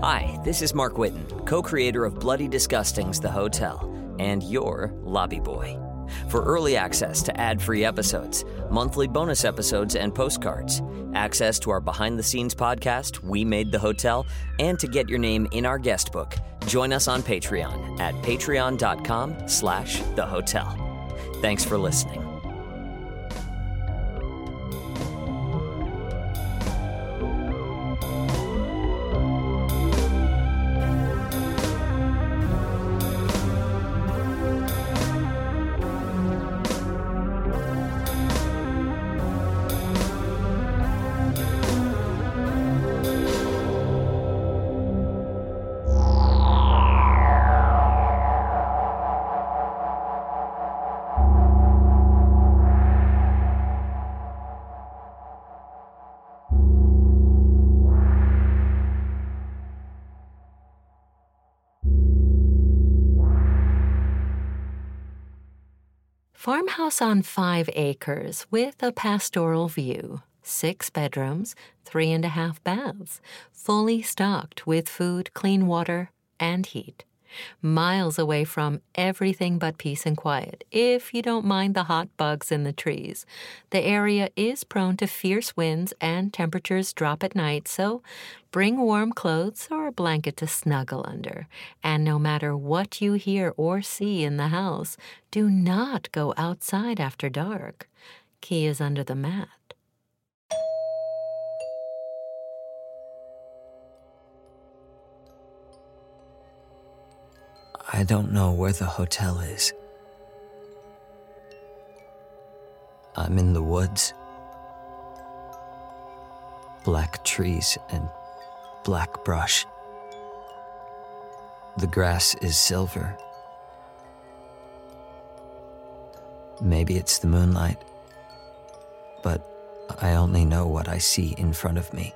Hi, this is Mark Whitten, co creator of Bloody Disgusting's The Hotel, and your lobby boy. For early access to ad free episodes, monthly bonus episodes, and postcards, access to our behind the scenes podcast, We Made the Hotel, and to get your name in our guest book, join us on Patreon at patreon.com slash the hotel. Thanks for listening. Farmhouse on five acres with a pastoral view. Six bedrooms, three and a half baths, fully stocked with food, clean water, and heat. Miles away from everything but peace and quiet, if you don't mind the hot bugs in the trees. The area is prone to fierce winds and temperatures drop at night, so bring warm clothes or a blanket to snuggle under. And no matter what you hear or see in the house, do not go outside after dark. Key is under the mat. I don't know where the hotel is. I'm in the woods. Black trees and black brush. The grass is silver. Maybe it's the moonlight, but I only know what I see in front of me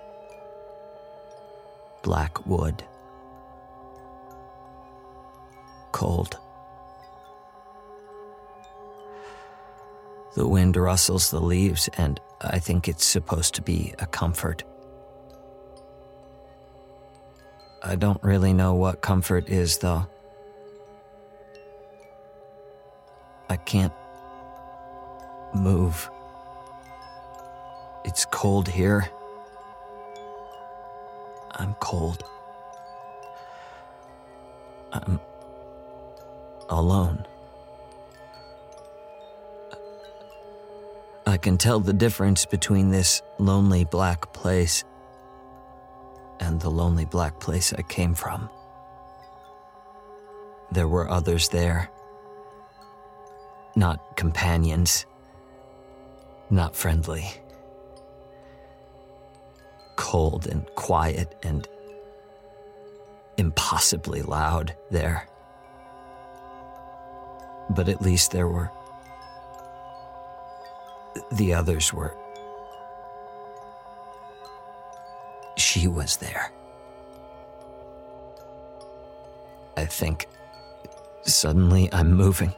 black wood cold. The wind rustles the leaves, and I think it's supposed to be a comfort. I don't really know what comfort is, though. I can't move. It's cold here. I'm cold. I'm alone. I can tell the difference between this lonely black place and the lonely black place I came from. There were others there. Not companions. Not friendly. Cold and quiet and impossibly loud there but at least there were. The others were. She was there. I think suddenly I'm moving.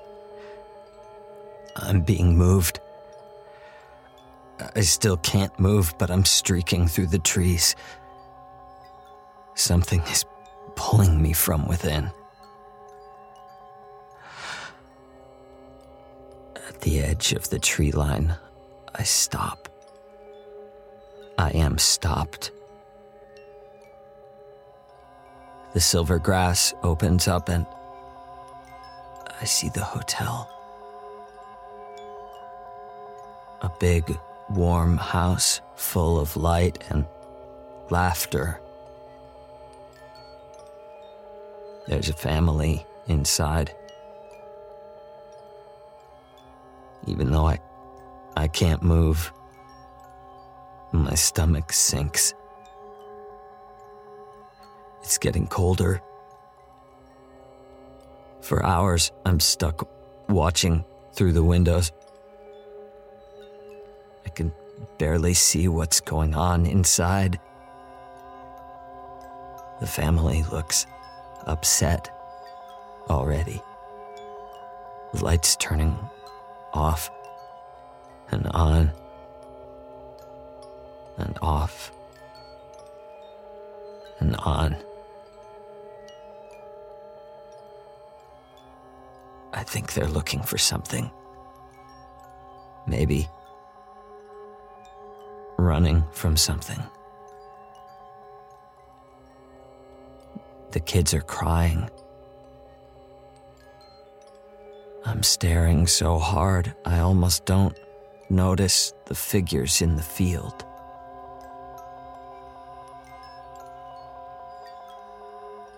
I'm being moved. I still can't move, but I'm streaking through the trees. Something is pulling me from within. The edge of the tree line, I stop. I am stopped. The silver grass opens up and I see the hotel. A big, warm house full of light and laughter. There's a family inside. Even though I, I can't move. My stomach sinks. It's getting colder. For hours, I'm stuck watching through the windows. I can barely see what's going on inside. The family looks upset already. The lights turning off and on and off and on. I think they're looking for something. Maybe running from something. The kids are crying. I'm staring so hard, I almost don't notice the figures in the field.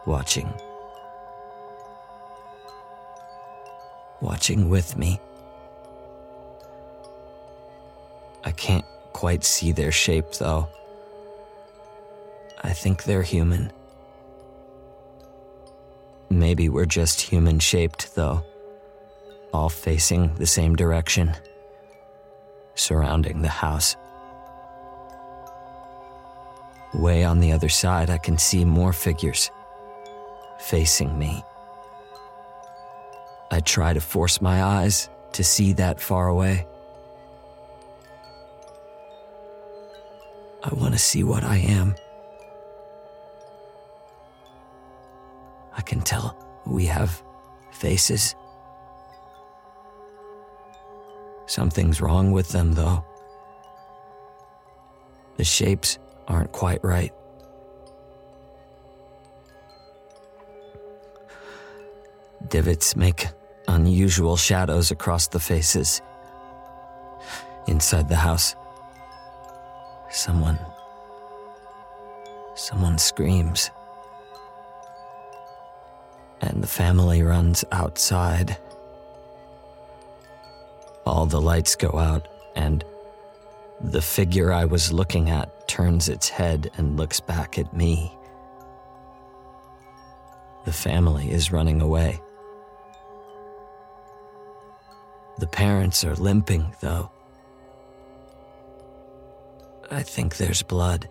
Watching. Watching with me. I can't quite see their shape, though. I think they're human. Maybe we're just human shaped, though, all facing the same direction, surrounding the house. Way on the other side, I can see more figures facing me. I try to force my eyes to see that far away. I want to see what I am. I can tell we have faces. Something's wrong with them, though. The shapes aren't quite right. Divots make unusual shadows across the faces. Inside the house, someone. Someone screams. And the family runs outside. All the lights go out, and the figure I was looking at turns its head and looks back at me. The family is running away. The parents are limping, though. I think there's blood.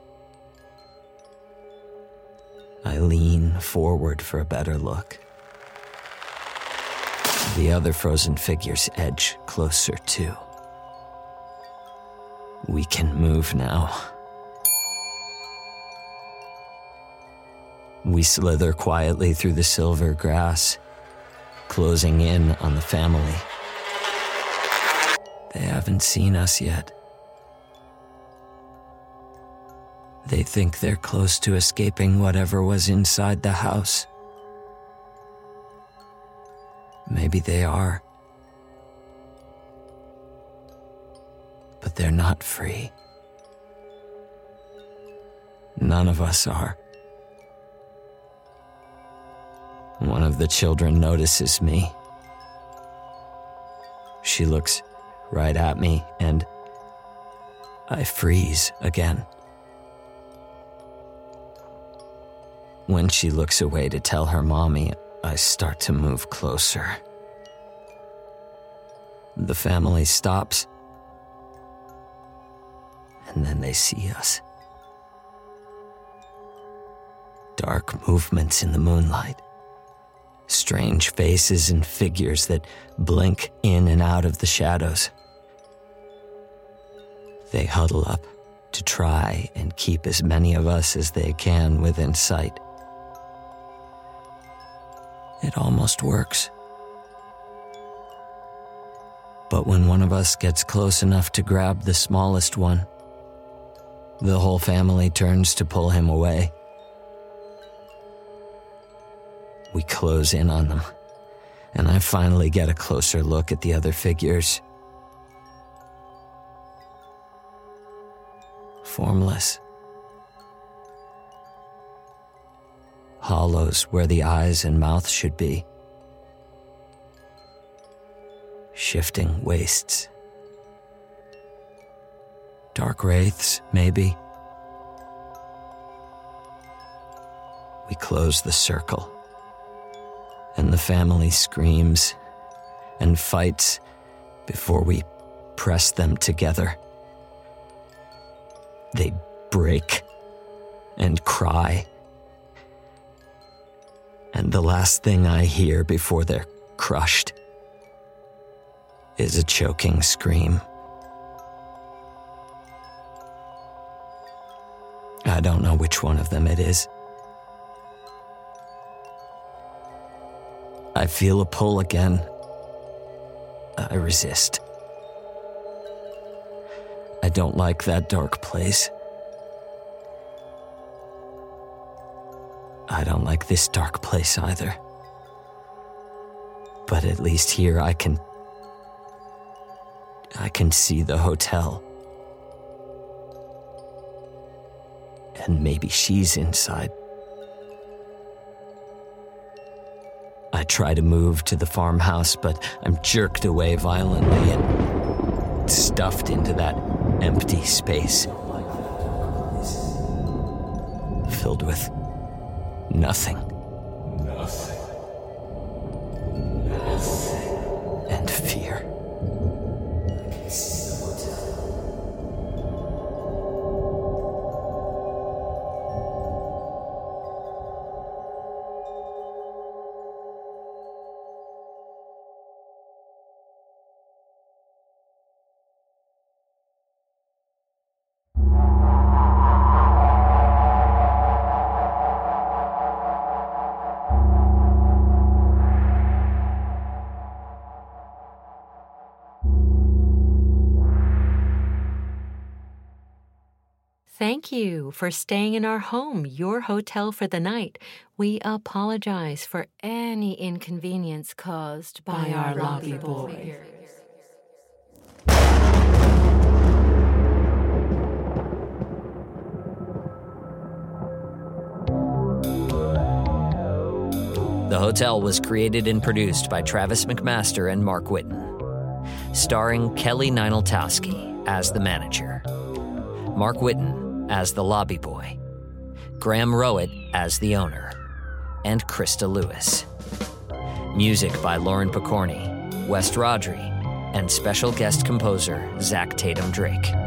I lean forward for a better look. The other frozen figures edge closer too. We can move now. We slither quietly through the silver grass, closing in on the family. They haven't seen us yet. They think they're close to escaping whatever was inside the house. Maybe they are. But they're not free. None of us are. One of the children notices me. She looks right at me, and I freeze again. When she looks away to tell her mommy, I start to move closer. The family stops, and then they see us. Dark movements in the moonlight strange faces and figures that blink in and out of the shadows. They huddle up to try and keep as many of us as they can within sight. It almost works. But when one of us gets close enough to grab the smallest one, the whole family turns to pull him away. We close in on them, and I finally get a closer look at the other figures. Formless. Hollows where the eyes and mouth should be. Shifting wastes. Dark wraiths, maybe. We close the circle and the family screams and fights before we press them together. They break and cry. And the last thing I hear before they're crushed is a choking scream. I don't know which one of them it is. I feel a pull again, I resist. I don't like that dark place. Like this dark place either. But at least here I can. I can see the hotel. And maybe she's inside. I try to move to the farmhouse, but I'm jerked away violently and stuffed into that empty space. Filled with. Nothing. Thank you for staying in our home, your hotel for the night. We apologize for any inconvenience caused by, By our, our lobby lobby boy. boy. The Hotel was created and produced by Travis McMaster and Mark Whitten, starring Kelly Nienaltowski as the manager, Mark Whitten as the lobby boy, Graham Rowat as the owner, and Christa Lewis. Music by Lauren Pokorney, West Rodri, and special guest composer Zach Tatom Drake.